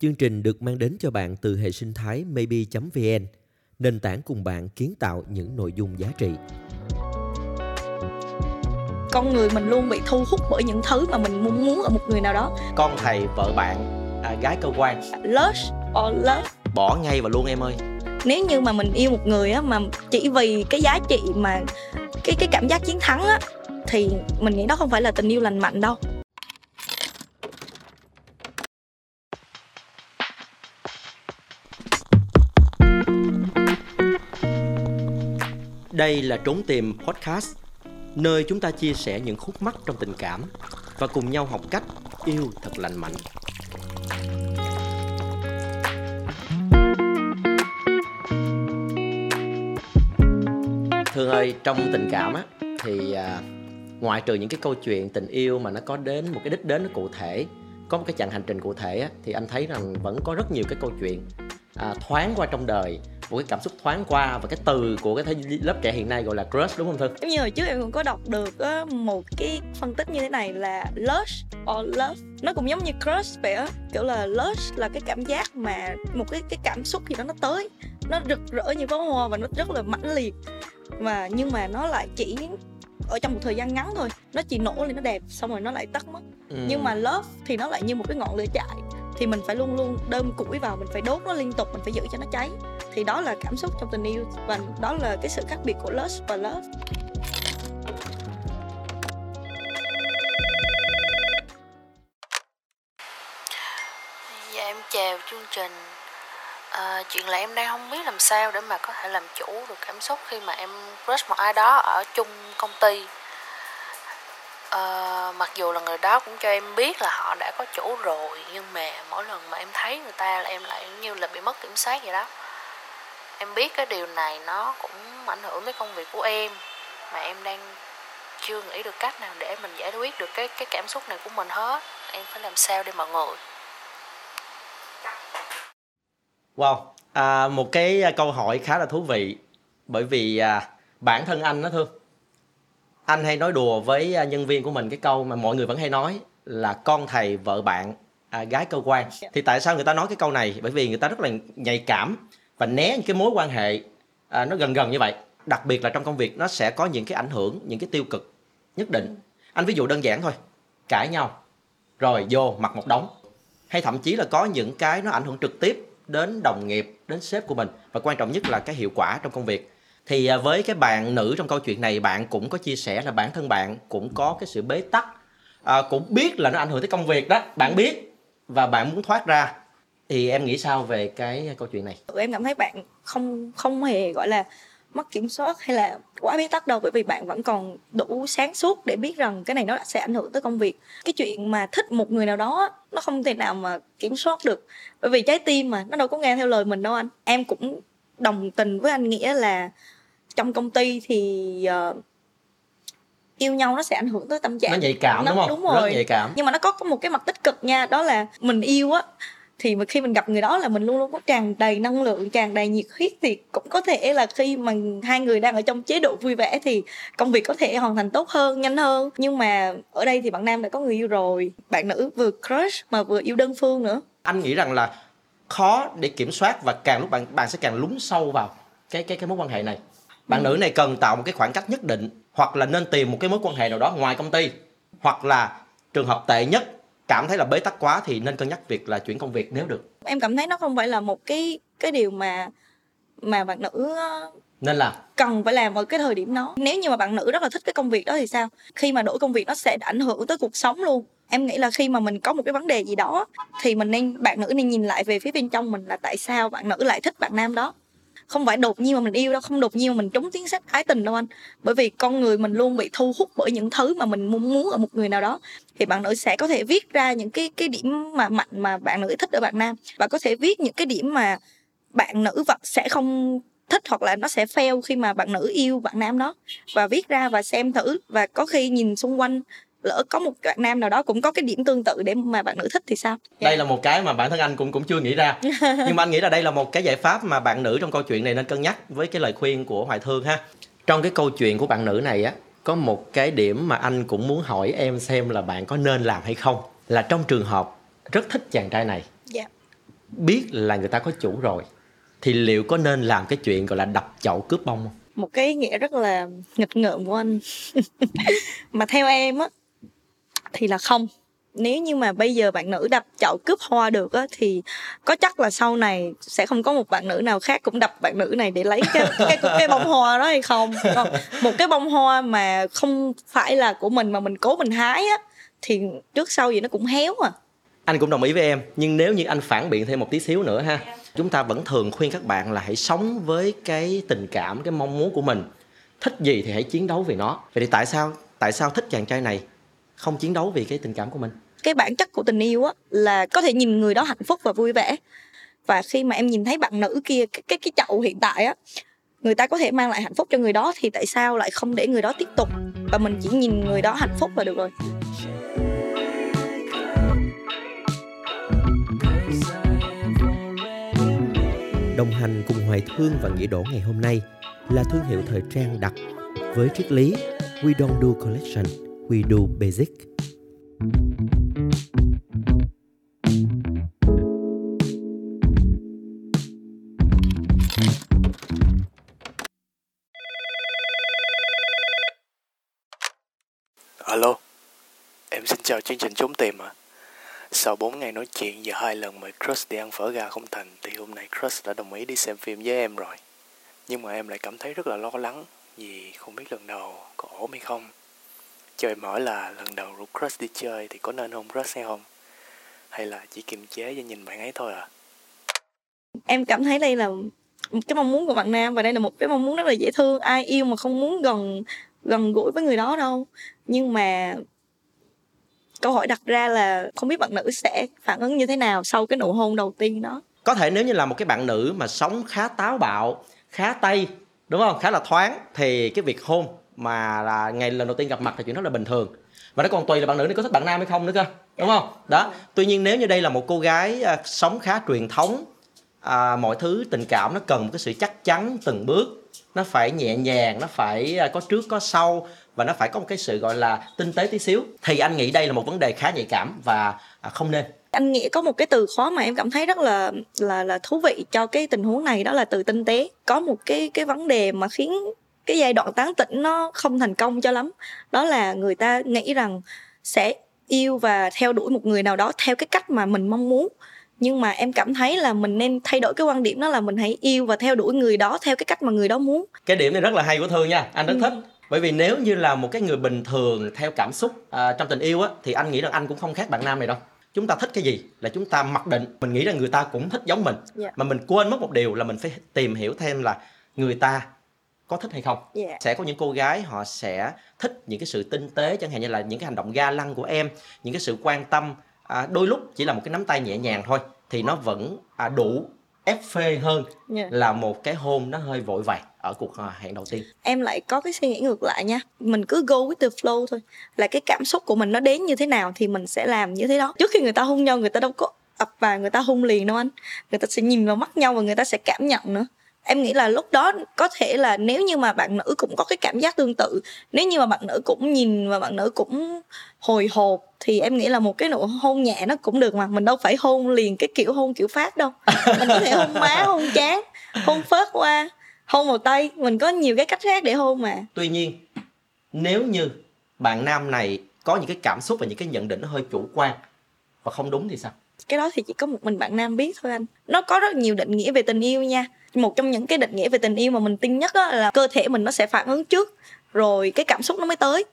Chương trình được mang đến cho bạn từ hệ sinh thái maybe.vn, nền tảng cùng bạn kiến tạo những nội dung giá trị. con người mình luôn bị thu hút bởi những thứ mà mình muốn muốn ở một người nào đó. Con thầy vợ bạn à, gái cơ quan. Lust or love? Bỏ ngay và luôn em ơi. Nếu như mà mình yêu một người á mà chỉ vì cái giá trị mà cái cái cảm giác chiến thắng á thì mình nghĩ đó không phải là tình yêu lành mạnh đâu đây là trốn tìm podcast nơi chúng ta chia sẻ những khúc mắc trong tình cảm và cùng nhau học cách yêu thật lành mạnh. Thương ơi, trong tình cảm á thì à, ngoại trừ những cái câu chuyện tình yêu mà nó có đến một cái đích đến nó cụ thể, có một cái chặng hành trình cụ thể á thì anh thấy rằng vẫn có rất nhiều cái câu chuyện à, thoáng qua trong đời một cái cảm xúc thoáng qua và cái từ của cái thế lớp trẻ hiện nay gọi là crush đúng không Thư? giống như hồi trước em cũng có đọc được một cái phân tích như thế này là lust or love nó cũng giống như crush vậy á kiểu là lust là cái cảm giác mà một cái cái cảm xúc gì đó nó tới nó rực rỡ như pháo hoa và nó rất là mãnh liệt mà nhưng mà nó lại chỉ ở trong một thời gian ngắn thôi nó chỉ nổ lên nó đẹp xong rồi nó lại tắt mất Ừ. nhưng mà love thì nó lại như một cái ngọn lửa chạy thì mình phải luôn luôn đơm củi vào mình phải đốt nó liên tục mình phải giữ cho nó cháy. Thì đó là cảm xúc trong tình yêu và đó là cái sự khác biệt của lust và love. Dạ em chào chương trình. À, Chuyện là em đang không biết làm sao để mà có thể làm chủ được cảm xúc khi mà em crush một ai đó ở chung công ty à, Mặc dù là người đó cũng cho em biết là họ đã có chủ rồi Nhưng mà mỗi lần mà em thấy người ta là em lại như là bị mất kiểm soát vậy đó. Em biết cái điều này nó cũng ảnh hưởng tới công việc của em Mà em đang chưa nghĩ được cách nào để mình giải quyết được cái cái cảm xúc này của mình hết. Em phải làm sao để mọi người Wow, à, một cái à, câu hỏi khá là thú vị bởi vì à, bản thân anh đó Thương anh hay nói đùa với à, nhân viên của mình cái câu mà mọi người vẫn hay nói là con thầy vợ bạn à, gái cơ quan. Thì tại sao người ta nói cái câu này? Bởi vì người ta rất là nhạy cảm và né những cái mối quan hệ à, nó gần gần như vậy. Đặc biệt là trong công việc nó sẽ có những cái ảnh hưởng những cái tiêu cực nhất định. Anh ví dụ đơn giản thôi cãi nhau rồi vô mặt một đống. Hay thậm chí là có những cái nó ảnh hưởng trực tiếp đến đồng nghiệp đến sếp của mình. Và quan trọng nhất là cái hiệu quả trong công việc thì à, với cái bạn nữ trong câu chuyện này bạn cũng có chia sẻ là bản thân bạn cũng có cái sự bế tắc. À, cũng biết là nó ảnh hưởng tới công việc đó bạn biết và bạn muốn thoát ra. Thì em nghĩ sao về cái câu chuyện này? Tụi em cảm thấy bạn không không hề gọi là mất kiểm soát hay là quá bế tắc đâu bởi vì bạn vẫn còn đủ sáng suốt để biết rằng cái này nó sẽ ảnh hưởng tới công việc. Cái chuyện mà thích một người nào đó nó không thể nào mà kiểm soát được bởi vì trái tim mà nó đâu có nghe theo lời mình đâu anh. Em cũng đồng tình với anh nghĩa là trong công ty thì ờ, yêu nhau nó sẽ ảnh hưởng tới tâm trạng nó nhạy cảm Nó- đúng không? đúng rất rồi. nhạy cảm. Nhưng mà nó có có một cái mặt tích cực nha đó là mình yêu á thì mà khi mình gặp người đó là mình luôn luôn có tràn đầy năng lượng tràn đầy nhiệt huyết thì cũng có thể là khi mà hai người đang ở trong chế độ vui vẻ thì công việc có thể hoàn thành tốt hơn nhanh hơn. Nhưng mà ở đây thì bạn nam đã có người yêu rồi bạn nữ vừa crush mà vừa yêu đơn phương nữa. Anh nghĩ rằng là khó để kiểm soát và càng lúc bạn bạn sẽ càng lún sâu vào cái cái cái mối quan hệ này bạn nữ này cần tạo một cái khoảng cách nhất định hoặc là nên tìm một cái mối quan hệ nào đó ngoài công ty hoặc là trường hợp tệ nhất cảm thấy là bế tắc quá thì nên cân nhắc việc là chuyển công việc nếu được. Em cảm thấy nó không phải là một cái cái điều mà mà bạn nữ ờ, nên là cần phải làm ở cái thời điểm đó. Nếu như mà bạn nữ rất là thích cái công việc đó thì sao? Khi mà đổi công việc nó sẽ ảnh hưởng tới cuộc sống luôn. Em nghĩ là khi mà mình có một cái vấn đề gì đó thì mình nên bạn nữ nên nhìn lại về phía bên trong mình là tại sao bạn nữ lại thích bạn nam đó không phải đột nhiên mà mình yêu đâu, không đột nhiên mà mình trúng tiếng sách ái tình đâu anh. Bởi vì con người mình luôn bị thu hút bởi những thứ mà mình muốn muốn ở một người nào đó. Thì bạn nữ sẽ có thể viết ra những cái cái điểm mà mạnh mà bạn nữ thích ở bạn nam. Và có thể viết những cái điểm mà bạn nữ vật sẽ không thích hoặc là nó sẽ fail khi mà bạn nữ yêu bạn nam đó. Và viết ra và xem thử. Và có khi nhìn xung quanh lỡ có một bạn nam nào đó cũng có cái điểm tương tự để mà bạn nữ thích thì sao? Đây là một cái mà bản thân anh cũng cũng chưa nghĩ ra. Nhưng mà anh nghĩ là đây là một cái giải pháp mà bạn nữ trong câu chuyện này nên cân nhắc với cái lời khuyên của hoài thương ha. Trong cái câu chuyện của bạn nữ này á có một cái điểm mà anh cũng muốn hỏi em xem là bạn có nên làm hay không? Là trong trường hợp rất thích chàng trai này dạ. biết là người ta có chủ rồi thì liệu có nên làm cái chuyện gọi là đập chậu cướp bông không? Một cái nghĩa rất là nghịch ngợm của anh. Mà theo em á thì là không. Nếu như mà bây giờ bạn nữ đập chậu cướp hoa được á, thì có chắc là sau này sẽ không có một bạn nữ nào khác cũng đập bạn nữ này để lấy cái cái cái bông hoa đó hay không? Còn một cái bông hoa mà không phải là của mình mà mình cố mình hái á, thì trước sau gì nó cũng héo à. Anh cũng đồng ý với em, nhưng nếu như anh phản biện thêm một tí xíu nữa ha, chúng ta vẫn thường khuyên các bạn là hãy sống với cái tình cảm, cái mong muốn của mình. Thích gì thì hãy chiến đấu vì nó. Vậy thì tại sao tại sao thích chàng trai này? Không chiến đấu vì cái tình cảm của mình. Cái bản chất của tình yêu á là có thể nhìn người đó hạnh phúc và vui vẻ. Và khi mà em nhìn thấy bạn nữ kia cái cái, cái chậu hiện tại á người ta có thể mang lại hạnh phúc cho người đó thì tại sao lại không để người đó tiếp tục? Và mình chỉ nhìn người đó hạnh phúc là được rồi. Đồng hành cùng Hoài Thương và Nghĩa Đỗ ngày hôm nay là thương hiệu thời trang đặc với triết lý We don't do collection, we do basic. Alo, em xin chào chương trình Trốn Tìm ạ. À. Sau 4 ngày nói chuyện và hai lần mời Crush đi ăn phở gà không thành thì hôm nay Crush đã đồng ý đi xem phim với em rồi. Nhưng mà em lại cảm thấy rất là lo lắng vì không biết lần đầu có ổn hay không. Cho em hỏi là lần đầu rủ Crush đi chơi thì có nên hôn Crush hay không? Hay là chỉ kiềm chế và nhìn bạn ấy thôi à? Em cảm thấy đây là một cái mong muốn của bạn nam và đây là một cái mong muốn rất là dễ thương ai yêu mà không muốn gần gần gũi với người đó đâu nhưng mà câu hỏi đặt ra là không biết bạn nữ sẽ phản ứng như thế nào sau cái nụ hôn đầu tiên đó có thể nếu như là một cái bạn nữ mà sống khá táo bạo khá tây đúng không khá là thoáng thì cái việc hôn mà là ngày lần đầu tiên gặp mặt thì chuyện đó là bình thường. Và nó còn tùy là bạn nữ này có thích bạn nam hay không nữa cơ đúng không? Đó. Tuy nhiên nếu như đây là một cô gái à, sống khá truyền thống à, mọi thứ tình cảm nó cần một cái sự chắc chắn từng bước. Nó phải nhẹ nhàng nó phải à, có trước có sau và nó phải có một cái sự gọi là tinh tế tí xíu. Thì anh nghĩ đây là một vấn đề khá nhạy cảm và à, không nên. Anh nghĩ có một cái từ khó mà em cảm thấy rất là là là thú vị cho cái tình huống này đó là từ tinh tế. Có một cái cái vấn đề mà khiến cái giai đoạn tán tỉnh nó không thành công cho lắm đó là người ta nghĩ rằng sẽ yêu và theo đuổi một người nào đó theo cái cách mà mình mong muốn nhưng mà em cảm thấy là mình nên thay đổi cái quan điểm đó là mình hãy yêu và theo đuổi người đó theo cái cách mà người đó muốn cái điểm này rất là hay của thương nha anh rất ừ. thích bởi vì nếu như là một cái người bình thường theo cảm xúc à, trong tình yêu á thì anh nghĩ rằng anh cũng không khác bạn nam này đâu chúng ta thích cái gì là chúng ta mặc định mình nghĩ rằng người ta cũng thích giống mình yeah. Dạ. mà mình quên mất một điều là mình phải tìm hiểu thêm là người ta có thích hay không? Yeah. Dạ. sẽ có những cô gái họ sẽ thích những cái sự tinh tế chẳng hạn như là những cái hành động ga lăng của em những cái sự quan tâm. À, đôi lúc chỉ là một cái nắm tay nhẹ nhàng thôi thì nó vẫn à, đủ ép phê hơn yeah. là một cái hôn nó hơi vội vàng ở cuộc à, hẹn đầu tiên. Em lại có cái suy nghĩ ngược lại nha. Mình cứ go with the flow thôi. Là cái cảm xúc của mình nó đến như thế nào thì mình sẽ làm như thế đó. Trước khi người ta hôn nhau người ta đâu có ập vào người ta hôn liền đâu anh. Người ta sẽ nhìn vào mắt nhau và người ta sẽ cảm nhận nữa em nghĩ là lúc đó có thể là nếu như mà bạn nữ cũng có cái cảm giác tương tự nếu như mà bạn nữ cũng nhìn và bạn nữ cũng hồi hộp thì em nghĩ là một cái nụ hôn nhẹ nó cũng được mà mình đâu phải hôn liền cái kiểu hôn kiểu phát đâu. Mình có thể hôn má hôn chán hôn phớt qua hôn vào tay mình có nhiều cái cách khác để hôn mà. Tuy nhiên nếu như bạn nam này có những cái cảm xúc và những cái nhận định nó hơi chủ quan và không đúng thì sao cái đó thì chỉ có một mình bạn nam biết thôi anh. Nó có rất nhiều định nghĩa về tình yêu nha. Một trong những cái định nghĩa về tình yêu mà mình tin nhất đó là cơ thể mình nó sẽ phản ứng trước rồi cái cảm xúc nó mới tới.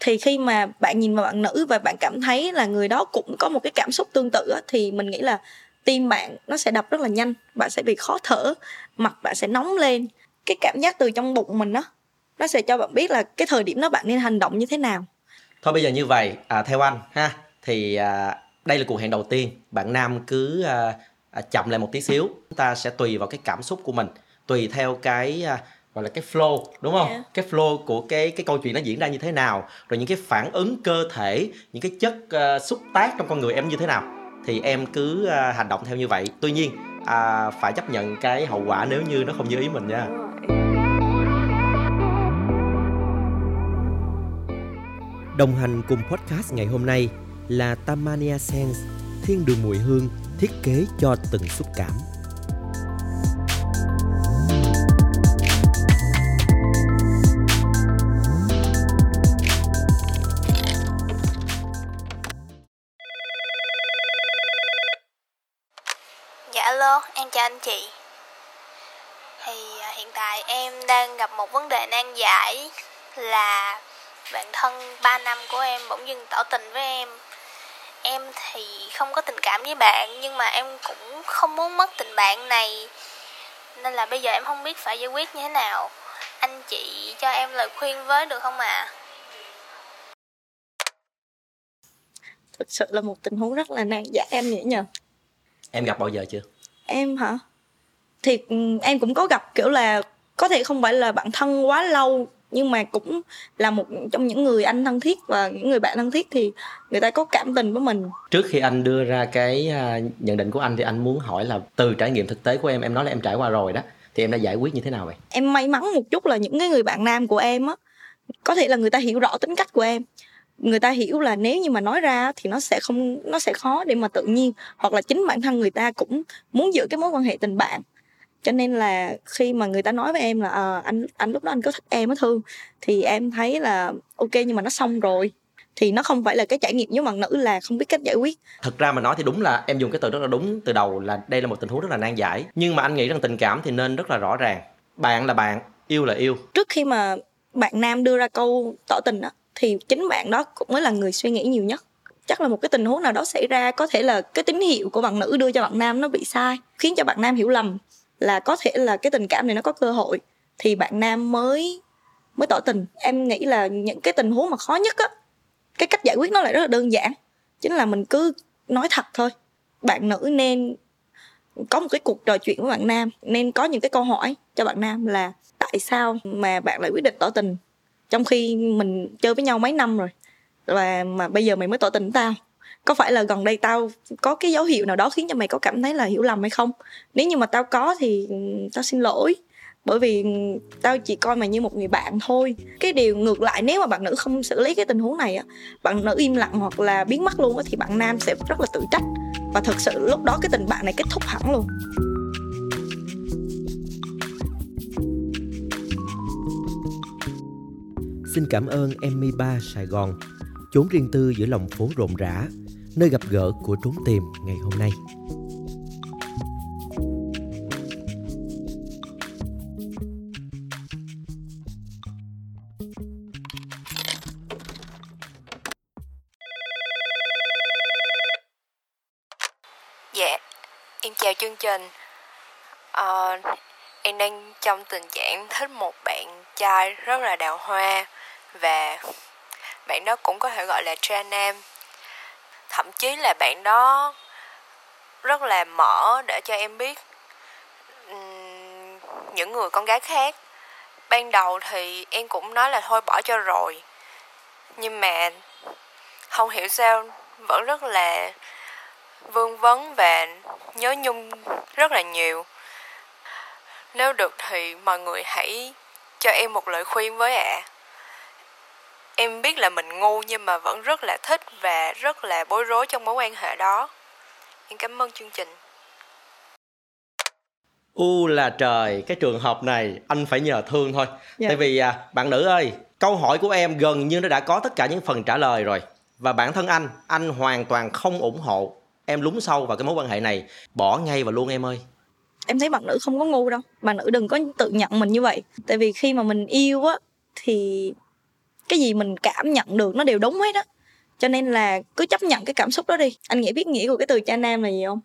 Thì khi mà bạn nhìn vào bạn nữ và bạn cảm thấy là người đó cũng có một cái cảm xúc tương tự á, thì mình nghĩ là tim bạn nó sẽ đập rất là nhanh bạn sẽ bị khó thở mặt bạn sẽ nóng lên. Cái cảm giác từ trong bụng mình đó nó sẽ cho bạn biết là cái thời điểm đó bạn nên hành động như thế nào. Thôi bây giờ như vậy à, theo anh ha thì à, đây là cuộc hẹn đầu tiên. Bạn nam cứ à, à, chậm lại một tí xíu. Chúng ta sẽ tùy vào cái cảm xúc của mình tùy theo cái à, gọi là cái flow đúng không? Yeah. cái flow của cái cái câu chuyện nó diễn ra như thế nào rồi những cái phản ứng cơ thể những cái chất uh, xúc tác trong con người em như thế nào thì em cứ uh, hành động theo như vậy. Tuy nhiên uh, phải chấp nhận cái hậu quả nếu như nó không như ý mình nha. Đồng hành cùng podcast ngày hôm nay là Tamania Sense thiên đường mùi hương thiết kế cho từng xúc cảm. Dạ alo, em chào anh chị Thì à, hiện tại em đang gặp một vấn đề nan giải Là bạn thân 3 năm của em bỗng dưng tỏ tình với em Em thì không có tình cảm với bạn Nhưng mà em cũng không muốn mất tình bạn này Nên là bây giờ em không biết phải giải quyết như thế nào Anh chị cho em lời khuyên với được không ạ? À? thực sự là một tình huống rất là nan giải em nghĩ nhờ em gặp bao giờ chưa em hả thì ừ, em cũng có gặp kiểu là có thể không phải là bạn thân quá lâu nhưng mà cũng là một trong những người anh thân thiết và những người bạn thân thiết thì người ta có cảm tình với mình. Trước khi anh đưa ra cái à, nhận định của anh thì anh muốn hỏi là từ trải nghiệm thực tế của em em nói là em trải qua rồi đó thì em đã giải quyết như thế nào vậy? Em may mắn một chút là những cái người bạn nam của em á có thể là người ta hiểu rõ tính cách của em. Người ta hiểu là nếu như mà nói ra thì nó sẽ không nó sẽ khó để mà tự nhiên hoặc là chính bản thân người ta cũng muốn giữ cái mối quan hệ tình bạn cho nên là khi mà người ta nói với em là à, anh anh lúc đó anh có thích em á thương thì em thấy là ok nhưng mà nó xong rồi. Thì nó không phải là cái trải nghiệm với bạn nữ là không biết cách giải quyết. Thật ra mà nói thì đúng là em dùng cái từ rất là đúng từ đầu là đây là một tình huống rất là nan giải. Nhưng mà anh nghĩ rằng tình cảm thì nên rất là rõ ràng. Bạn là bạn yêu là yêu. Trước khi mà bạn nam đưa ra câu tỏ tình á thì chính bạn đó cũng mới là người suy nghĩ nhiều nhất. Chắc là một cái tình huống nào đó xảy ra có thể là cái tín hiệu của bạn nữ đưa cho bạn nam nó bị sai khiến cho bạn nam hiểu lầm là có thể là cái tình cảm này nó có cơ hội, thì bạn nam mới mới tỏ tình. Em nghĩ là những cái tình huống mà khó nhất á, cái cách giải quyết nó lại rất là đơn giản, chính là mình cứ nói thật thôi. Bạn nữ nên có một cái cuộc trò chuyện với bạn nam, nên có những cái câu hỏi cho bạn nam là tại sao mà bạn lại quyết định tỏ tình, trong khi mình chơi với nhau mấy năm rồi, và mà bây giờ mày mới tỏ tình tao? Có phải là gần đây tao có cái dấu hiệu nào đó khiến cho mày có cảm thấy là hiểu lầm hay không? Nếu như mà tao có thì ừ, tao xin lỗi. Bởi vì ừ, tao chỉ coi mày như một người bạn thôi. Cái điều ngược lại nếu mà bạn nữ không xử lý cái tình huống này á bạn nữ im lặng hoặc là biến mất luôn á thì bạn nam sẽ rất là tự trách. Và thực sự lúc đó cái tình bạn này kết thúc hẳn luôn. Xin cảm ơn Emmy Ba Sài Gòn, chốn riêng tư giữa lòng phố rộn rã, nơi gặp gỡ của trốn tìm ngày hôm nay. Dạ, em chào chương trình. À, em đang trong tình trạng thích một bạn trai rất là đào hoa và bạn đó cũng có thể gọi là tra nam. Thậm chí là bạn đó rất là mở để cho em biết những người con gái khác. Ban đầu thì em cũng nói là thôi bỏ cho rồi. Nhưng mà không hiểu sao vẫn rất là vương vấn và nhớ nhung rất là nhiều nếu được thì mọi người hãy cho em một lời khuyên với ạ à em biết là mình ngu nhưng mà vẫn rất là thích và rất là bối rối trong mối quan hệ đó. Em cảm ơn chương trình. U là trời cái trường hợp này anh phải nhờ thương thôi. Dạ. tại vì à, bạn nữ ơi câu hỏi của em gần như nó đã có tất cả những phần trả lời rồi. Và bản thân anh anh hoàn toàn không ủng hộ em lún sâu vào cái mối quan hệ này. Bỏ ngay và luôn em ơi. Em thấy bạn nữ không có ngu đâu. Bạn nữ đừng có tự nhận mình như vậy. Tại vì khi mà mình yêu á thì cái gì mình cảm nhận được nó đều đúng hết á. Cho nên là cứ chấp nhận cái cảm xúc đó đi. Anh nghĩ biết nghĩa của cái từ cha nam là gì không?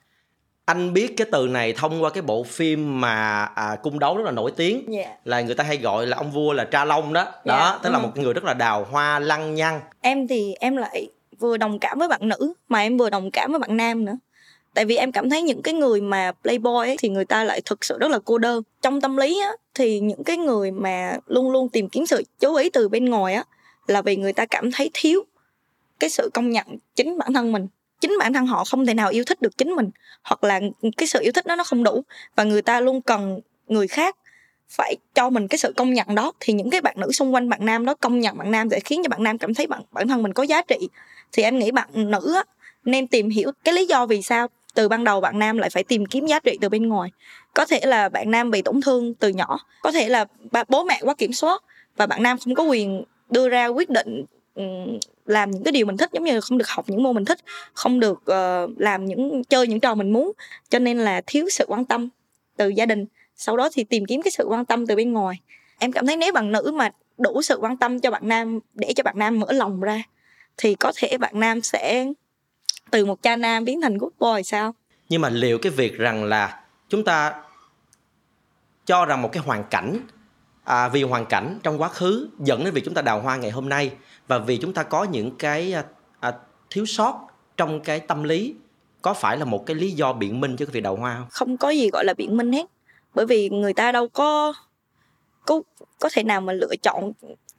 Anh biết cái từ này thông qua cái bộ phim mà à, cung đấu rất là nổi tiếng. Dạ. Là người ta hay gọi là ông vua là tra long đó. Đó Dạ, tức là ừ. một người rất là đào hoa lăng nhăng. Em thì em lại vừa đồng cảm với bạn nữ mà em vừa đồng cảm với bạn nam nữa. Tại vì em cảm thấy những cái người mà playboy ấy, thì người ta lại thực sự rất là cô đơn. Trong tâm lý á, thì những cái người mà luôn luôn tìm kiếm sự chú ý từ bên ngoài á là vì người ta cảm thấy thiếu cái sự công nhận chính bản thân mình. Chính bản thân họ không thể nào yêu thích được chính mình hoặc là cái sự yêu thích đó nó không đủ và người ta luôn cần người khác phải cho mình cái sự công nhận đó. Thì những cái bạn nữ xung quanh bạn nam đó công nhận bạn nam sẽ khiến cho bạn nam cảm thấy bạn bản thân mình có giá trị. Thì em nghĩ bạn nữ á, nên tìm hiểu cái lý do vì sao từ ban đầu bạn nam lại phải tìm kiếm giá trị từ bên ngoài. Có thể là bạn nam bị tổn thương từ nhỏ có thể là bố mẹ quá kiểm soát và bạn nam không có quyền đưa ra quyết định ừ, làm những cái điều mình thích giống như không được học những môn mình thích không được uh, làm những chơi những trò mình muốn. Cho nên là thiếu sự quan tâm từ gia đình. Sau đó thì tìm kiếm cái sự quan tâm từ bên ngoài. Em cảm thấy nếu bạn nữ mà đủ sự quan tâm cho bạn nam để cho bạn nam mở lòng ra thì có thể bạn nam sẽ từ một cha nam biến thành good boy sao? Nhưng mà liệu cái việc rằng là chúng ta cho rằng một cái hoàn cảnh à, vì hoàn cảnh trong quá khứ dẫn đến việc chúng ta đào hoa ngày hôm nay và vì chúng ta có những cái à, à, thiếu sót trong cái tâm lý có phải là một cái lý do biện minh cho cái việc đào hoa không? Không có gì gọi là biện minh hết. Bởi vì người ta đâu có có có thể nào mà lựa chọn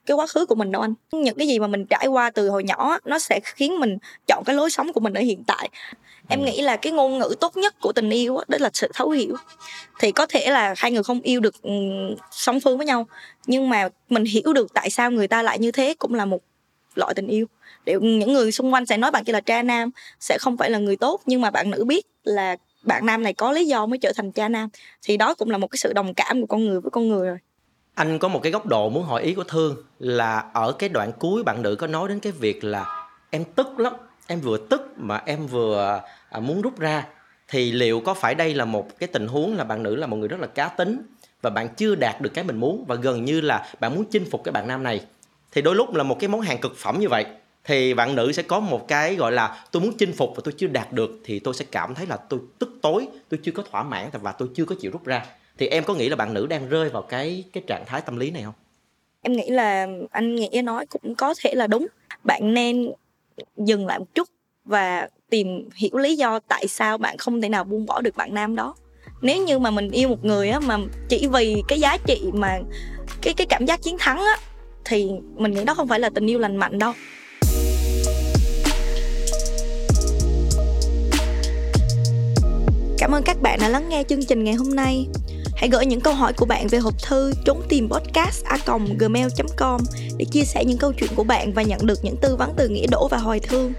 cái quá khứ của mình đâu anh những cái gì mà mình trải qua từ hồi nhỏ nó sẽ khiến mình chọn cái lối sống của mình ở hiện tại em ừ. nghĩ là cái ngôn ngữ tốt nhất của tình yêu đó là sự thấu hiểu. Thì có thể là hai người không yêu được song phương với nhau nhưng mà mình hiểu được tại sao người ta lại như thế cũng là một loại tình yêu. Để những người xung quanh sẽ nói bạn kia là cha nam sẽ không phải là người tốt nhưng mà bạn nữ biết là bạn nam này có lý do mới trở thành cha nam thì đó cũng là một cái sự đồng cảm của con người với con người rồi. Anh có một cái góc độ muốn hỏi ý của thương là ở cái đoạn cuối bạn nữ có nói đến cái việc là em tức lắm em vừa tức mà em vừa à, muốn rút ra thì liệu có phải đây là một cái tình huống là bạn nữ là một người rất là cá tính và bạn chưa đạt được cái mình muốn và gần như là bạn muốn chinh phục cái bạn nam này? Thì đôi lúc là một cái món hàng cực phẩm như vậy thì bạn nữ sẽ có một cái gọi là tôi muốn chinh phục và tôi chưa đạt được thì tôi sẽ cảm thấy là tôi tức tối tôi chưa có thỏa mãn và tôi chưa có chịu rút ra. Thì em có nghĩ là bạn nữ đang rơi vào cái cái trạng thái tâm lý này không? Em nghĩ là anh nghĩa nói cũng có thể là đúng. Bạn nên dừng lại một chút và tìm hiểu lý do tại sao bạn không thể nào buông bỏ được bạn nam đó nếu như mà mình yêu một người á, mà chỉ vì cái giá trị mà cái cái cảm giác chiến thắng á, thì mình nghĩ đó không phải là tình yêu lành mạnh đâu Cảm ơn các bạn đã lắng nghe chương trình ngày hôm nay. Hãy gửi những câu hỏi của bạn về hộp thư trốn tìm podcast a gmail.com để chia sẻ những câu chuyện của bạn và nhận được những tư vấn từ nghĩa đỗ và hồi thương.